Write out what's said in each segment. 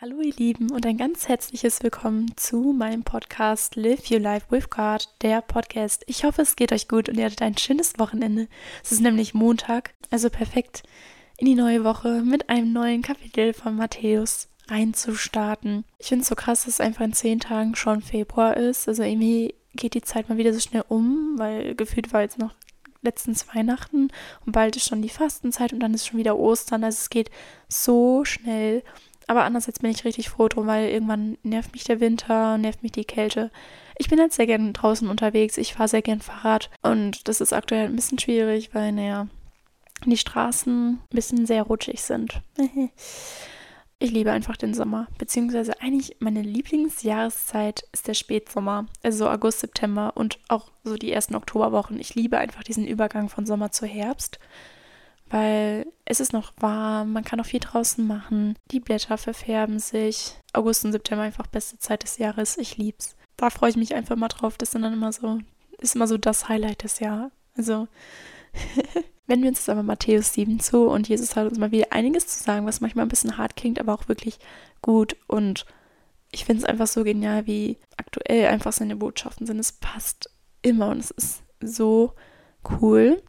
Hallo ihr Lieben und ein ganz herzliches Willkommen zu meinem Podcast Live Your Life with God, der Podcast. Ich hoffe, es geht euch gut und ihr hattet ein schönes Wochenende. Es ist nämlich Montag, also perfekt in die neue Woche mit einem neuen Kapitel von Matthäus reinzustarten. Ich finde es so krass, dass es einfach in zehn Tagen schon Februar ist. Also irgendwie geht die Zeit mal wieder so schnell um, weil gefühlt war jetzt noch letztens Weihnachten und bald ist schon die Fastenzeit und dann ist schon wieder Ostern. Also es geht so schnell. Aber andererseits bin ich richtig froh drum, weil irgendwann nervt mich der Winter, nervt mich die Kälte. Ich bin halt sehr gern draußen unterwegs, ich fahre sehr gern Fahrrad und das ist aktuell ein bisschen schwierig, weil, naja, die Straßen ein bisschen sehr rutschig sind. Ich liebe einfach den Sommer, beziehungsweise eigentlich meine Lieblingsjahreszeit ist der Spätsommer, also August, September und auch so die ersten Oktoberwochen. Ich liebe einfach diesen Übergang von Sommer zu Herbst weil es ist noch warm, man kann auch viel draußen machen, die Blätter verfärben sich. August und September einfach beste Zeit des Jahres, ich lieb's. Da freue ich mich einfach mal drauf, das sind dann immer so, ist immer so das Highlight des Jahres. Also, wenden wir uns jetzt aber Matthäus 7 zu und Jesus hat uns mal wieder einiges zu sagen, was manchmal ein bisschen hart klingt, aber auch wirklich gut und ich finde es einfach so genial, wie aktuell einfach seine Botschaften sind. Es passt immer und es ist so cool.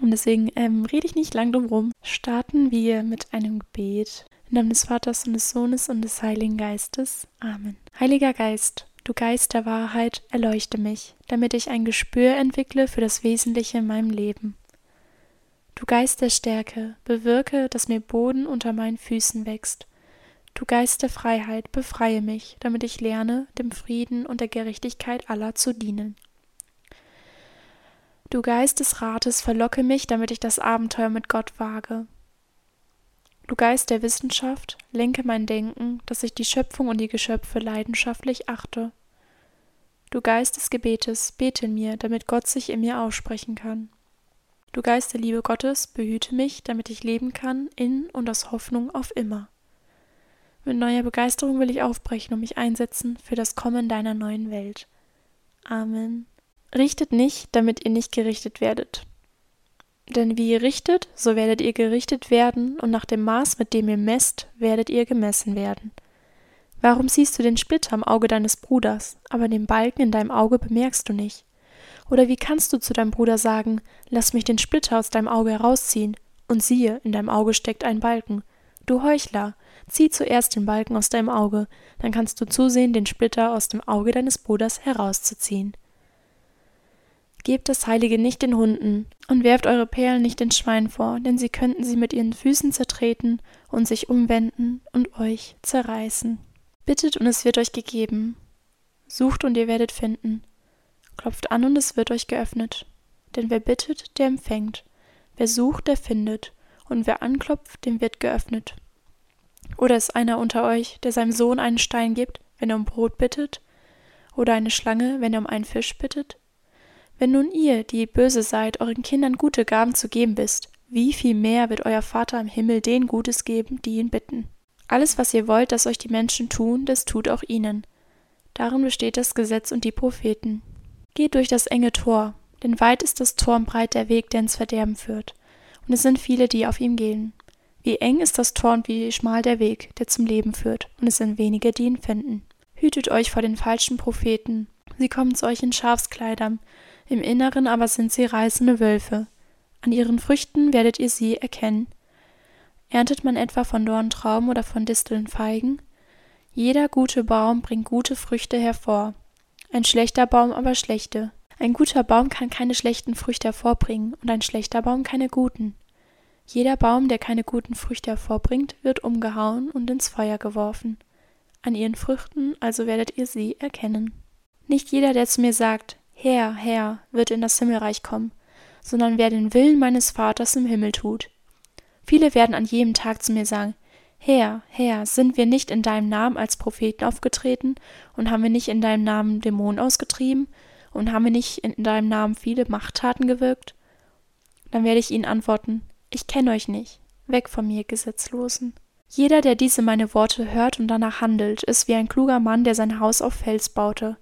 Und deswegen ähm, rede ich nicht lang drum rum. Starten wir mit einem Gebet. Im Namen des Vaters und des Sohnes und des Heiligen Geistes. Amen. Heiliger Geist, du Geist der Wahrheit, erleuchte mich, damit ich ein Gespür entwickle für das Wesentliche in meinem Leben. Du Geist der Stärke, bewirke, dass mir Boden unter meinen Füßen wächst. Du Geist der Freiheit, befreie mich, damit ich lerne, dem Frieden und der Gerechtigkeit aller zu dienen. Du Geist des Rates, verlocke mich, damit ich das Abenteuer mit Gott wage. Du Geist der Wissenschaft, lenke mein Denken, dass ich die Schöpfung und die Geschöpfe leidenschaftlich achte. Du Geist des Gebetes, bete mir, damit Gott sich in mir aussprechen kann. Du Geist der Liebe Gottes, behüte mich, damit ich leben kann, in und aus Hoffnung auf immer. Mit neuer Begeisterung will ich aufbrechen und mich einsetzen für das Kommen deiner neuen Welt. Amen. Richtet nicht, damit ihr nicht gerichtet werdet. Denn wie ihr richtet, so werdet ihr gerichtet werden, und nach dem Maß, mit dem ihr messt, werdet ihr gemessen werden. Warum siehst du den Splitter am Auge deines Bruders, aber den Balken in deinem Auge bemerkst du nicht? Oder wie kannst du zu deinem Bruder sagen, lass mich den Splitter aus deinem Auge herausziehen, und siehe, in deinem Auge steckt ein Balken? Du Heuchler, zieh zuerst den Balken aus deinem Auge, dann kannst du zusehen, den Splitter aus dem Auge deines Bruders herauszuziehen. Gebt das Heilige nicht den Hunden und werft eure Perlen nicht den Schweinen vor, denn sie könnten sie mit ihren Füßen zertreten und sich umwenden und euch zerreißen. Bittet und es wird euch gegeben. Sucht und ihr werdet finden. Klopft an und es wird euch geöffnet. Denn wer bittet, der empfängt. Wer sucht, der findet. Und wer anklopft, dem wird geöffnet. Oder ist einer unter euch, der seinem Sohn einen Stein gibt, wenn er um Brot bittet? Oder eine Schlange, wenn er um einen Fisch bittet? Wenn nun ihr, die böse seid, euren Kindern gute Gaben zu geben wisst, wie viel mehr wird euer Vater im Himmel denen Gutes geben, die ihn bitten? Alles, was ihr wollt, dass euch die Menschen tun, das tut auch ihnen. Darin besteht das Gesetz und die Propheten. Geht durch das enge Tor, denn weit ist das Tor und breit der Weg, der ins Verderben führt, und es sind viele, die auf ihm gehen. Wie eng ist das Tor und wie schmal der Weg, der zum Leben führt, und es sind wenige, die ihn finden. Hütet euch vor den falschen Propheten. Sie kommen zu euch in Schafskleidern, im Inneren aber sind sie reißende Wölfe. An ihren Früchten werdet ihr sie erkennen. Erntet man etwa von Dorn Trauben oder von Disteln Feigen? Jeder gute Baum bringt gute Früchte hervor, ein schlechter Baum aber schlechte. Ein guter Baum kann keine schlechten Früchte hervorbringen und ein schlechter Baum keine guten. Jeder Baum, der keine guten Früchte hervorbringt, wird umgehauen und ins Feuer geworfen. An ihren Früchten also werdet ihr sie erkennen. Nicht jeder, der zu mir sagt, Herr, Herr, wird in das Himmelreich kommen, sondern wer den Willen meines Vaters im Himmel tut. Viele werden an jedem Tag zu mir sagen, Herr, Herr, sind wir nicht in deinem Namen als Propheten aufgetreten und haben wir nicht in deinem Namen Dämonen ausgetrieben und haben wir nicht in deinem Namen viele Machttaten gewirkt? Dann werde ich ihnen antworten, ich kenne euch nicht, weg von mir, Gesetzlosen. Jeder, der diese meine Worte hört und danach handelt, ist wie ein kluger Mann, der sein Haus auf Fels baute.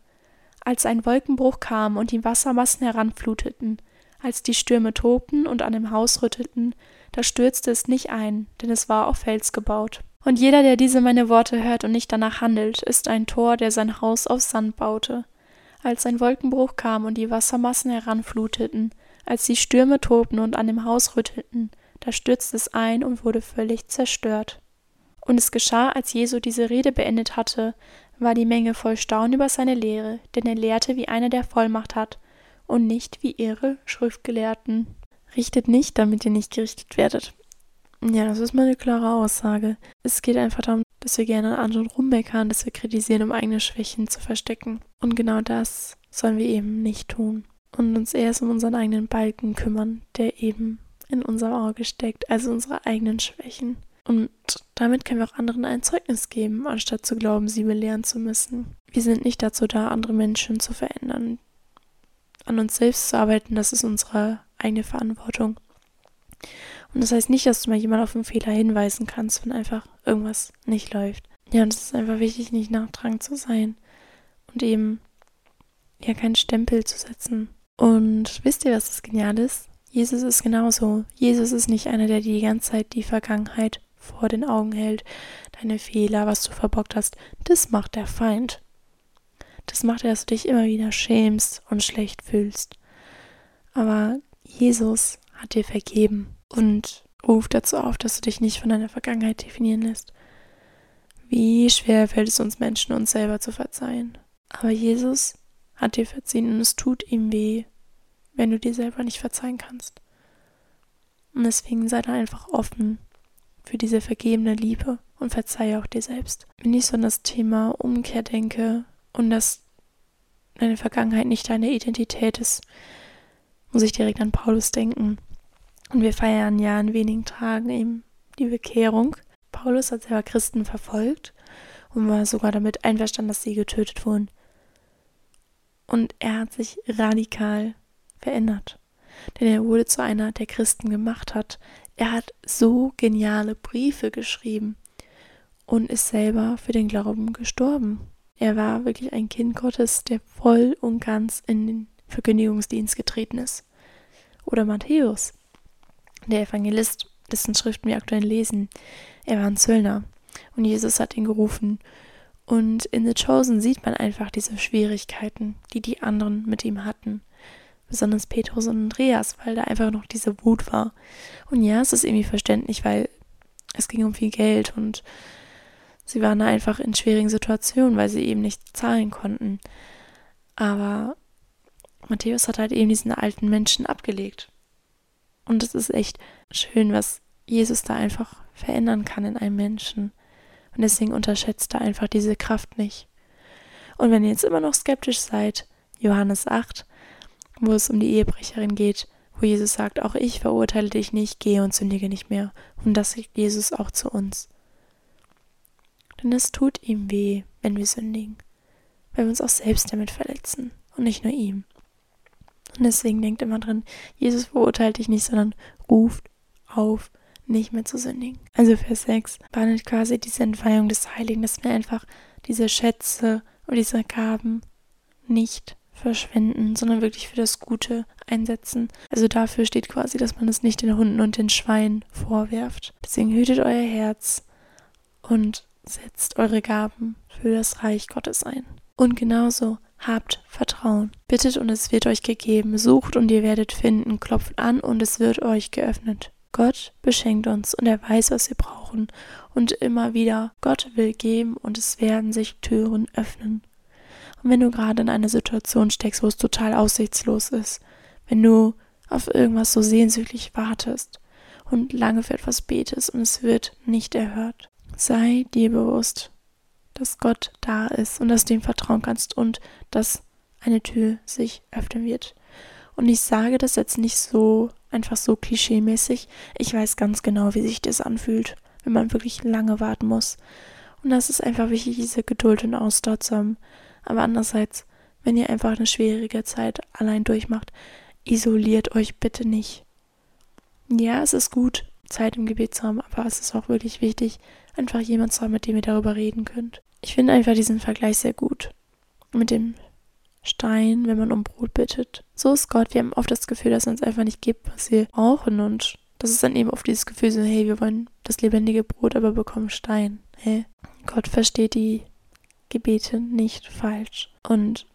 als ein Wolkenbruch kam und die Wassermassen heranfluteten, als die Stürme tobten und an dem Haus rüttelten, da stürzte es nicht ein, denn es war auf Fels gebaut. Und jeder, der diese meine Worte hört und nicht danach handelt, ist ein Tor, der sein Haus auf Sand baute. Als ein Wolkenbruch kam und die Wassermassen heranfluteten, als die Stürme tobten und an dem Haus rüttelten, da stürzte es ein und wurde völlig zerstört. Und es geschah, als Jesu diese Rede beendet hatte, war die Menge voll Staunen über seine Lehre, denn er lehrte, wie einer, der Vollmacht hat, und nicht wie ihre Schriftgelehrten. Richtet nicht, damit ihr nicht gerichtet werdet. Ja, das ist mal eine klare Aussage. Es geht einfach darum, dass wir gerne an anderen rummeckern, dass wir kritisieren, um eigene Schwächen zu verstecken. Und genau das sollen wir eben nicht tun. Und uns erst um unseren eigenen Balken kümmern, der eben in unserem Auge steckt, also unsere eigenen Schwächen. Und damit können wir auch anderen ein Zeugnis geben, anstatt zu glauben, sie belehren zu müssen. Wir sind nicht dazu da, andere Menschen zu verändern. An uns selbst zu arbeiten, das ist unsere eigene Verantwortung. Und das heißt nicht, dass du mal jemand auf einen Fehler hinweisen kannst, wenn einfach irgendwas nicht läuft. Ja, und es ist einfach wichtig, nicht nachtragend zu sein und eben ja keinen Stempel zu setzen. Und wisst ihr, was das genial ist? Jesus ist genauso. Jesus ist nicht einer, der die ganze Zeit die Vergangenheit vor den Augen hält. Deine Fehler, was du verbockt hast, das macht der Feind. Das macht er, dass du dich immer wieder schämst und schlecht fühlst. Aber Jesus hat dir vergeben und ruft dazu auf, dass du dich nicht von deiner Vergangenheit definieren lässt. Wie schwer fällt es uns Menschen, uns selber zu verzeihen. Aber Jesus hat dir verziehen und es tut ihm weh, wenn du dir selber nicht verzeihen kannst. Und deswegen sei da einfach offen für diese vergebene Liebe und verzeihe auch dir selbst. Wenn ich so an das Thema Umkehr denke und dass deine Vergangenheit nicht deine Identität ist, muss ich direkt an Paulus denken. Und wir feiern ja in wenigen Tagen eben die Bekehrung. Paulus hat selber Christen verfolgt und war sogar damit einverstanden, dass sie getötet wurden. Und er hat sich radikal verändert. Denn er wurde zu einer, der Christen gemacht hat. Er hat so geniale Briefe geschrieben und ist selber für den Glauben gestorben. Er war wirklich ein Kind Gottes, der voll und ganz in den Verkündigungsdienst getreten ist. Oder Matthäus, der Evangelist, dessen Schriften wir aktuell lesen, er war ein Zöllner und Jesus hat ihn gerufen. Und in The Chosen sieht man einfach diese Schwierigkeiten, die die anderen mit ihm hatten. Besonders Petrus und Andreas, weil da einfach noch diese Wut war. Und ja, es ist irgendwie verständlich, weil es ging um viel Geld und sie waren einfach in schwierigen Situationen, weil sie eben nicht zahlen konnten. Aber Matthäus hat halt eben diesen alten Menschen abgelegt. Und es ist echt schön, was Jesus da einfach verändern kann in einem Menschen. Und deswegen unterschätzt da einfach diese Kraft nicht. Und wenn ihr jetzt immer noch skeptisch seid, Johannes 8, wo es um die Ehebrecherin geht, wo Jesus sagt, auch ich verurteile dich nicht, gehe und sündige nicht mehr. Und das sagt Jesus auch zu uns. Denn es tut ihm weh, wenn wir sündigen, weil wir uns auch selbst damit verletzen und nicht nur ihm. Und deswegen denkt immer dran, Jesus verurteilt dich nicht, sondern ruft auf, nicht mehr zu sündigen. Also Vers 6 behandelt quasi diese Entweihung des Heiligen, dass wir einfach diese Schätze und diese Gaben nicht verschwenden, sondern wirklich für das Gute einsetzen. Also dafür steht quasi, dass man es nicht den Hunden und den Schweinen vorwerft. Deswegen hütet euer Herz und setzt eure Gaben für das Reich Gottes ein. Und genauso Habt Vertrauen. Bittet und es wird euch gegeben. Sucht und ihr werdet finden. Klopft an und es wird euch geöffnet. Gott beschenkt uns und er weiß, was wir brauchen. Und immer wieder, Gott will geben und es werden sich Türen öffnen. Und wenn du gerade in einer Situation steckst, wo es total aussichtslos ist, wenn du auf irgendwas so sehnsüchtig wartest und lange für etwas betest und es wird nicht erhört, sei dir bewusst, dass Gott da ist und dass du ihm vertrauen kannst und dass eine Tür sich öffnen wird. Und ich sage das jetzt nicht so einfach so klischeemäßig. Ich weiß ganz genau, wie sich das anfühlt, wenn man wirklich lange warten muss. Und das ist einfach wichtig, diese Geduld und Ausdauer zu haben. Aber andererseits, wenn ihr einfach eine schwierige Zeit allein durchmacht, isoliert euch bitte nicht. Ja, es ist gut, Zeit im Gebet zu haben, aber es ist auch wirklich wichtig, einfach jemand zu haben, mit dem ihr darüber reden könnt. Ich finde einfach diesen Vergleich sehr gut. Mit dem Stein, wenn man um Brot bittet. So ist Gott. Wir haben oft das Gefühl, dass er uns einfach nicht gibt, was wir brauchen. Und das ist dann eben oft dieses Gefühl so, hey, wir wollen das lebendige Brot, aber bekommen Stein. Hey, Gott versteht die Gebete nicht falsch. Und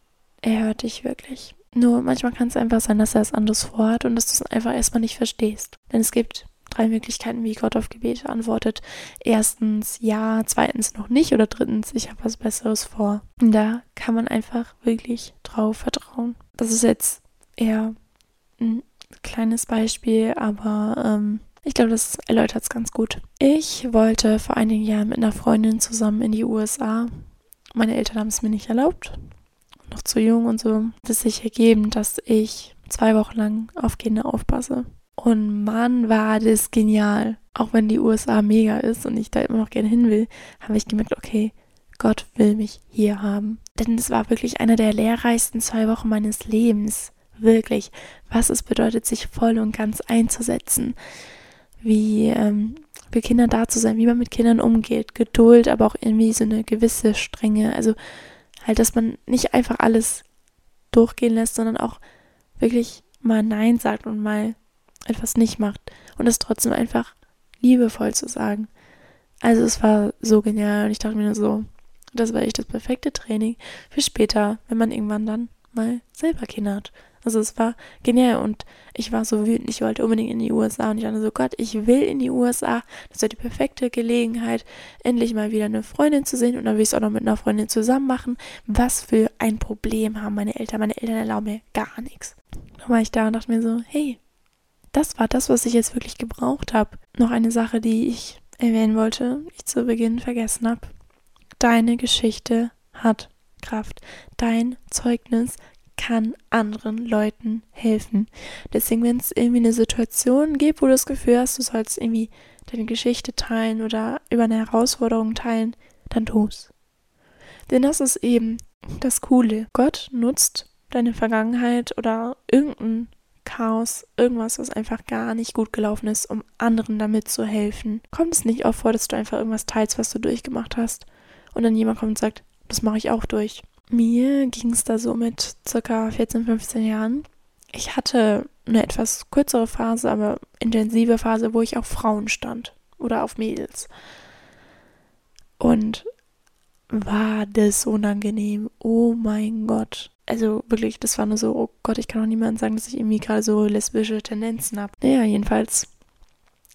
er hört dich wirklich. Nur manchmal kann es einfach sein, dass er es anders vorhat und dass du es einfach erstmal nicht verstehst. Denn es gibt drei Möglichkeiten, wie Gott auf Gebete antwortet. Erstens ja, zweitens noch nicht oder drittens, ich habe was Besseres vor. Da kann man einfach wirklich drauf vertrauen. Das ist jetzt eher ein kleines Beispiel, aber ähm, ich glaube, das erläutert es ganz gut. Ich wollte vor einigen Jahren mit einer Freundin zusammen in die USA. Meine Eltern haben es mir nicht erlaubt. Noch zu jung und so. Es sich ergeben, dass ich zwei Wochen lang auf Kinder aufpasse. Und Mann, war das genial. Auch wenn die USA mega ist und ich da immer noch gerne hin will, habe ich gemerkt, okay, Gott will mich hier haben. Denn es war wirklich einer der lehrreichsten zwei Wochen meines Lebens. Wirklich, was es bedeutet, sich voll und ganz einzusetzen. Wie ähm, für Kinder da zu sein, wie man mit Kindern umgeht. Geduld, aber auch irgendwie so eine gewisse Strenge. Also halt, dass man nicht einfach alles durchgehen lässt, sondern auch wirklich mal Nein sagt und mal etwas nicht macht und es trotzdem einfach liebevoll zu sagen. Also es war so genial und ich dachte mir nur so, das war echt das perfekte Training für später, wenn man irgendwann dann mal selber Kinder hat. Also es war genial und ich war so wütend, ich wollte unbedingt in die USA und ich dachte so, Gott, ich will in die USA. Das wäre die perfekte Gelegenheit, endlich mal wieder eine Freundin zu sehen und dann will ich es auch noch mit einer Freundin zusammen machen. Was für ein Problem haben meine Eltern? Meine Eltern erlauben mir gar nichts. Dann war ich da und dachte mir so, hey, das war das, was ich jetzt wirklich gebraucht habe. Noch eine Sache, die ich erwähnen wollte, ich zu Beginn vergessen habe. Deine Geschichte hat Kraft. Dein Zeugnis kann anderen Leuten helfen. Deswegen, wenn es irgendwie eine Situation gibt, wo du das Gefühl hast, du sollst irgendwie deine Geschichte teilen oder über eine Herausforderung teilen, dann tu's. Denn das ist eben das Coole. Gott nutzt deine Vergangenheit oder irgendein Chaos, irgendwas, was einfach gar nicht gut gelaufen ist, um anderen damit zu helfen. Kommt es nicht auch vor, dass du einfach irgendwas teilst, was du durchgemacht hast und dann jemand kommt und sagt, das mache ich auch durch. Mir ging es da so mit circa 14, 15 Jahren. Ich hatte eine etwas kürzere Phase, aber intensive Phase, wo ich auf Frauen stand oder auf Mädels. Und war das unangenehm. Oh mein Gott also wirklich, das war nur so, oh Gott, ich kann auch niemandem sagen, dass ich irgendwie gerade so lesbische Tendenzen habe. Naja, jedenfalls,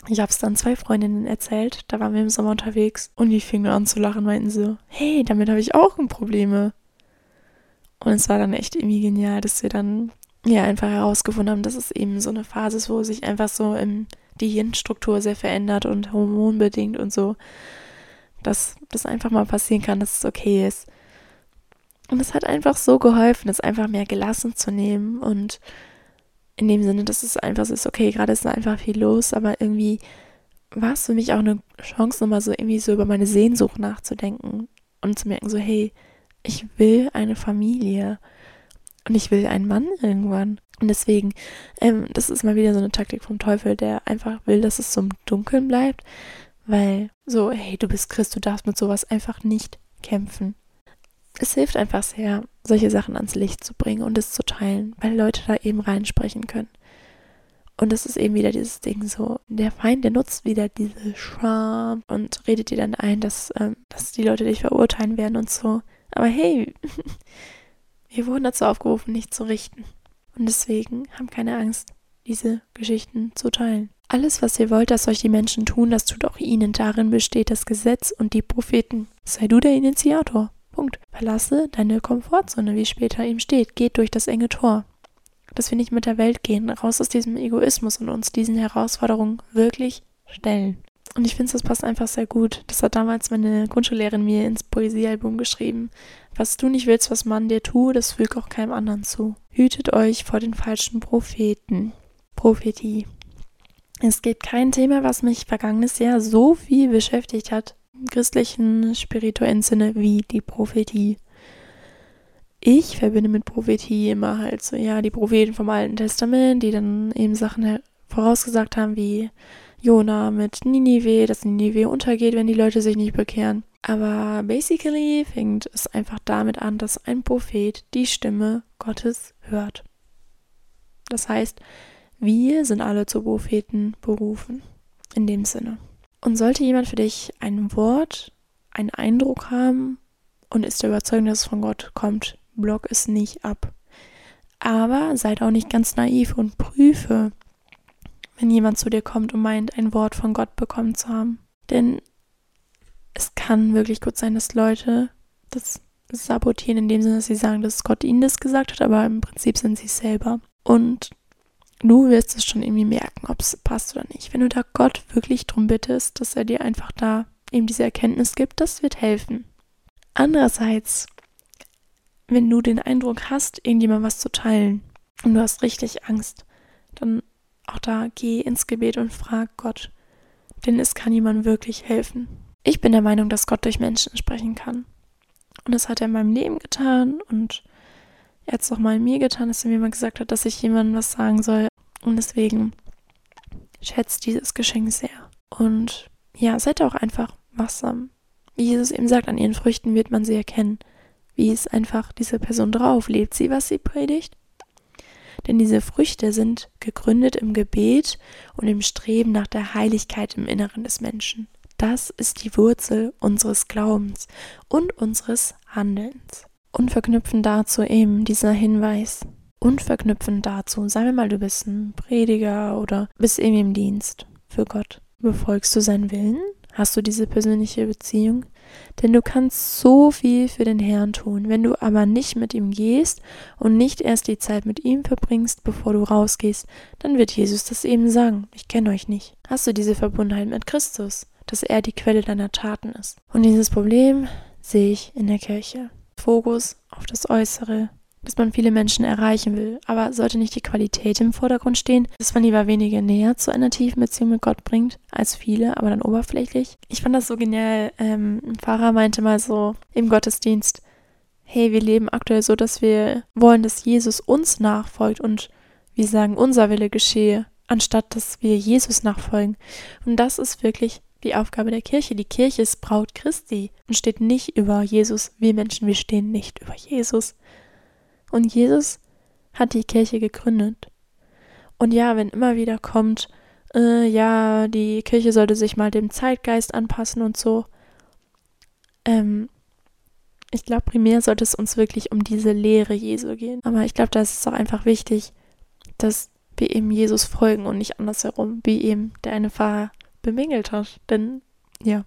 ich habe es dann zwei Freundinnen erzählt, da waren wir im Sommer unterwegs und die fingen an zu lachen, meinten so, hey, damit habe ich auch Probleme. Und es war dann echt irgendwie genial, dass wir dann ja einfach herausgefunden haben, dass es eben so eine Phase ist, wo sich einfach so die Hirnstruktur sehr verändert und hormonbedingt und so, dass das einfach mal passieren kann, dass es okay ist. Und es hat einfach so geholfen, es einfach mehr gelassen zu nehmen und in dem Sinne, dass es einfach so ist, okay, gerade ist einfach viel los, aber irgendwie war es für mich auch eine Chance, nochmal so irgendwie so über meine Sehnsucht nachzudenken und zu merken, so, hey, ich will eine Familie und ich will einen Mann irgendwann. Und deswegen, ähm, das ist mal wieder so eine Taktik vom Teufel, der einfach will, dass es so im Dunkeln bleibt, weil so, hey, du bist Christ, du darfst mit sowas einfach nicht kämpfen es hilft einfach sehr, solche Sachen ans Licht zu bringen und es zu teilen, weil Leute da eben reinsprechen können. Und das ist eben wieder dieses Ding so, der Feind, der nutzt wieder diese Scham und redet dir dann ein, dass, ähm, dass die Leute dich verurteilen werden und so. Aber hey, wir wurden dazu aufgerufen, nicht zu richten. Und deswegen haben keine Angst, diese Geschichten zu teilen. Alles, was ihr wollt, dass euch die Menschen tun, das tut auch ihnen. Darin besteht das Gesetz und die Propheten. Sei du der Initiator. Punkt. Verlasse deine Komfortzone, wie später ihm steht. Geht durch das enge Tor. Dass wir nicht mit der Welt gehen, raus aus diesem Egoismus und uns diesen Herausforderungen wirklich stellen. Und ich finde, das passt einfach sehr gut. Das hat damals meine Grundschullehrerin mir ins Poesiealbum geschrieben. Was du nicht willst, was man dir tut, das fügt auch keinem anderen zu. Hütet euch vor den falschen Propheten. Prophetie. Es gibt kein Thema, was mich vergangenes Jahr so viel beschäftigt hat christlichen spirituellen Sinne wie die Prophetie. Ich verbinde mit Prophetie immer halt so, ja, die Propheten vom Alten Testament, die dann eben Sachen vorausgesagt haben wie Jona mit Ninive, dass Ninive untergeht, wenn die Leute sich nicht bekehren. Aber basically fängt es einfach damit an, dass ein Prophet die Stimme Gottes hört. Das heißt, wir sind alle zu Propheten berufen. In dem Sinne. Und sollte jemand für dich ein Wort, einen Eindruck haben und ist der Überzeugung, dass es von Gott kommt, block es nicht ab. Aber seid auch nicht ganz naiv und prüfe, wenn jemand zu dir kommt und meint, ein Wort von Gott bekommen zu haben. Denn es kann wirklich gut sein, dass Leute das sabotieren, in dem Sinne, dass sie sagen, dass Gott ihnen das gesagt hat, aber im Prinzip sind sie es selber. Und du wirst es schon irgendwie merken, ob es passt oder nicht. Wenn du da Gott wirklich drum bittest, dass er dir einfach da eben diese Erkenntnis gibt, das wird helfen. Andererseits, wenn du den Eindruck hast, irgendjemand was zu teilen und du hast richtig Angst, dann auch da geh ins Gebet und frag Gott, denn es kann jemand wirklich helfen. Ich bin der Meinung, dass Gott durch Menschen sprechen kann. Und das hat er in meinem Leben getan und er hat es auch mal in mir getan, dass er mir mal gesagt hat, dass ich jemandem was sagen soll. Und deswegen schätzt dieses Geschenk sehr. Und ja, seid auch einfach wachsam. Wie Jesus eben sagt, an ihren Früchten wird man sie erkennen. Wie ist einfach diese Person drauf? Lebt sie, was sie predigt? Denn diese Früchte sind gegründet im Gebet und im Streben nach der Heiligkeit im Inneren des Menschen. Das ist die Wurzel unseres Glaubens und unseres Handelns. Und verknüpfen dazu eben dieser Hinweis. Und verknüpfen dazu, sagen wir mal, du bist ein Prediger oder bist irgendwie im Dienst für Gott. Befolgst du seinen Willen? Hast du diese persönliche Beziehung? Denn du kannst so viel für den Herrn tun. Wenn du aber nicht mit ihm gehst und nicht erst die Zeit mit ihm verbringst, bevor du rausgehst, dann wird Jesus das eben sagen. Ich kenne euch nicht. Hast du diese Verbundenheit mit Christus? dass er die Quelle deiner Taten ist. Und dieses Problem sehe ich in der Kirche. Fokus auf das Äußere, dass man viele Menschen erreichen will, aber sollte nicht die Qualität im Vordergrund stehen, dass man lieber weniger näher zu einer tiefen Beziehung mit Gott bringt, als viele, aber dann oberflächlich. Ich fand das so genial. Ähm, ein Pfarrer meinte mal so im Gottesdienst, hey, wir leben aktuell so, dass wir wollen, dass Jesus uns nachfolgt und wir sagen, unser Wille geschehe, anstatt dass wir Jesus nachfolgen. Und das ist wirklich die Aufgabe der Kirche. Die Kirche ist Braut Christi und steht nicht über Jesus. Wir Menschen, wir stehen nicht über Jesus. Und Jesus hat die Kirche gegründet. Und ja, wenn immer wieder kommt, äh, ja, die Kirche sollte sich mal dem Zeitgeist anpassen und so. Ähm, ich glaube, primär sollte es uns wirklich um diese Lehre Jesu gehen. Aber ich glaube, da ist es auch einfach wichtig, dass wir eben Jesus folgen und nicht andersherum, wie eben der eine Pfarrer bemängelt hat. Denn, ja,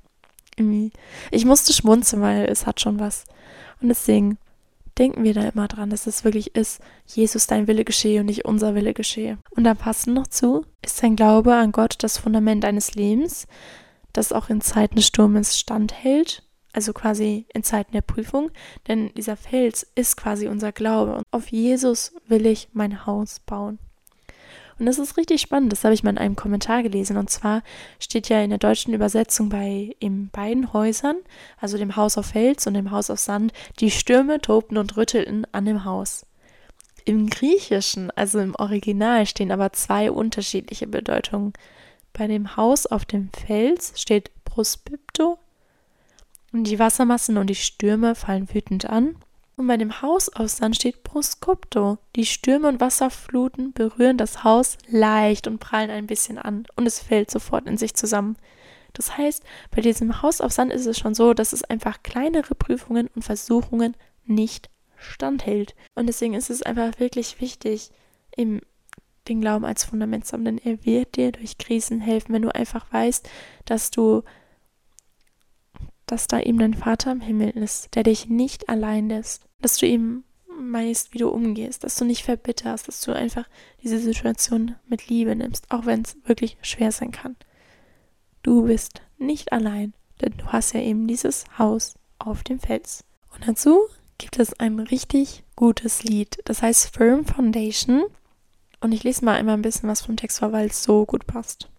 irgendwie, ich musste schmunzeln, weil es hat schon was. Und deswegen denken wir da immer dran, dass es wirklich ist, Jesus dein Wille geschehe und nicht unser Wille geschehe. Und da passen noch zu, ist dein Glaube an Gott das Fundament deines Lebens, das auch in Zeiten des Sturmes standhält, also quasi in Zeiten der Prüfung, denn dieser Fels ist quasi unser Glaube und auf Jesus will ich mein Haus bauen. Und das ist richtig spannend, das habe ich mal in einem Kommentar gelesen. Und zwar steht ja in der deutschen Übersetzung bei in beiden Häusern, also dem Haus auf Fels und dem Haus auf Sand, die Stürme tobten und rüttelten an dem Haus. Im Griechischen, also im Original, stehen aber zwei unterschiedliche Bedeutungen. Bei dem Haus auf dem Fels steht Prospipto und die Wassermassen und die Stürme fallen wütend an. Und bei dem Haus aus Sand steht Proscopto. Die Stürme und Wasserfluten berühren das Haus leicht und prallen ein bisschen an und es fällt sofort in sich zusammen. Das heißt, bei diesem Haus auf Sand ist es schon so, dass es einfach kleinere Prüfungen und Versuchungen nicht standhält. Und deswegen ist es einfach wirklich wichtig, im den Glauben als Fundament zu haben, denn er wird dir durch Krisen helfen, wenn du einfach weißt, dass du dass da eben dein Vater im Himmel ist, der dich nicht allein lässt, dass du ihm weißt, wie du umgehst, dass du nicht verbitterst, dass du einfach diese Situation mit Liebe nimmst, auch wenn es wirklich schwer sein kann. Du bist nicht allein, denn du hast ja eben dieses Haus auf dem Fels. Und dazu gibt es ein richtig gutes Lied, das heißt Firm Foundation. Und ich lese mal einmal ein bisschen was vom Text vor, weil es so gut passt.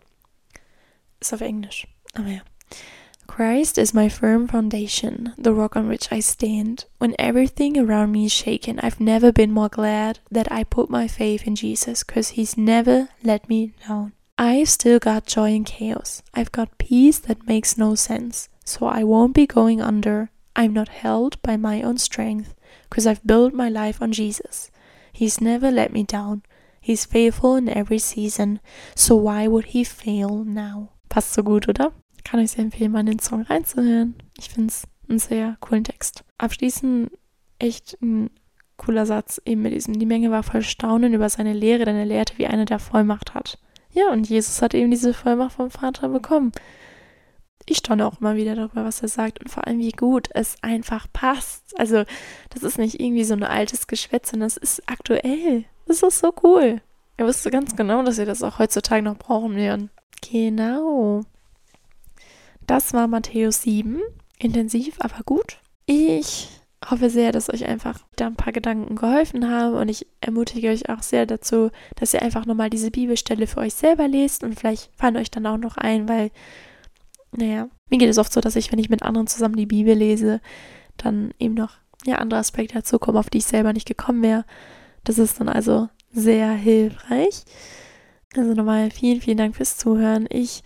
Ist auf Englisch, aber ja. Christ is my firm foundation, the rock on which I stand. When everything around me is shaken, I've never been more glad that I put my faith in Jesus, because He's never let me down. I've still got joy in chaos. I've got peace that makes no sense. So I won't be going under. I'm not held by my own strength, because I've built my life on Jesus. He's never let me down. He's faithful in every season. So why would he fail now? Passt so gut, oder? Kann ich sehr empfehlen, mal in den Song reinzuhören. Ich finde es einen sehr coolen Text. Abschließend echt ein cooler Satz eben mit diesem, die Menge war voll Staunen über seine Lehre, denn er lehrte, wie einer der Vollmacht hat. Ja, und Jesus hat eben diese Vollmacht vom Vater bekommen. Ich staune auch immer wieder darüber, was er sagt und vor allem, wie gut es einfach passt. Also, das ist nicht irgendwie so ein altes Geschwätz, sondern es ist aktuell. Das ist so cool. Er wusste ganz genau, dass wir das auch heutzutage noch brauchen werden. Genau. Das war Matthäus 7. Intensiv, aber gut. Ich hoffe sehr, dass euch einfach da ein paar Gedanken geholfen haben und ich ermutige euch auch sehr dazu, dass ihr einfach nochmal diese Bibelstelle für euch selber lest und vielleicht fallen euch dann auch noch ein, weil, naja, mir geht es oft so, dass ich, wenn ich mit anderen zusammen die Bibel lese, dann eben noch ja, andere Aspekte dazu kommen, auf die ich selber nicht gekommen wäre. Das ist dann also sehr hilfreich. Also nochmal vielen, vielen Dank fürs Zuhören. Ich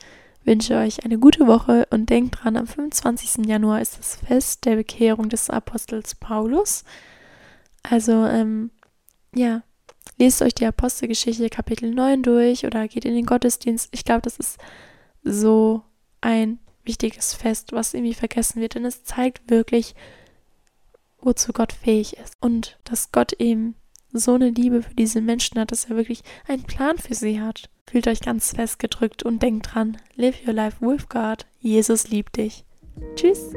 wünsche euch eine gute Woche und denkt dran, am 25. Januar ist das Fest der Bekehrung des Apostels Paulus. Also, ähm, ja, lest euch die Apostelgeschichte Kapitel 9 durch oder geht in den Gottesdienst. Ich glaube, das ist so ein wichtiges Fest, was irgendwie vergessen wird, denn es zeigt wirklich, wozu Gott fähig ist und dass Gott eben so eine Liebe für diese Menschen hat, dass er wirklich einen Plan für sie hat. Fühlt euch ganz festgedrückt und denkt dran, live your life Wolfgard. Jesus liebt dich. Tschüss.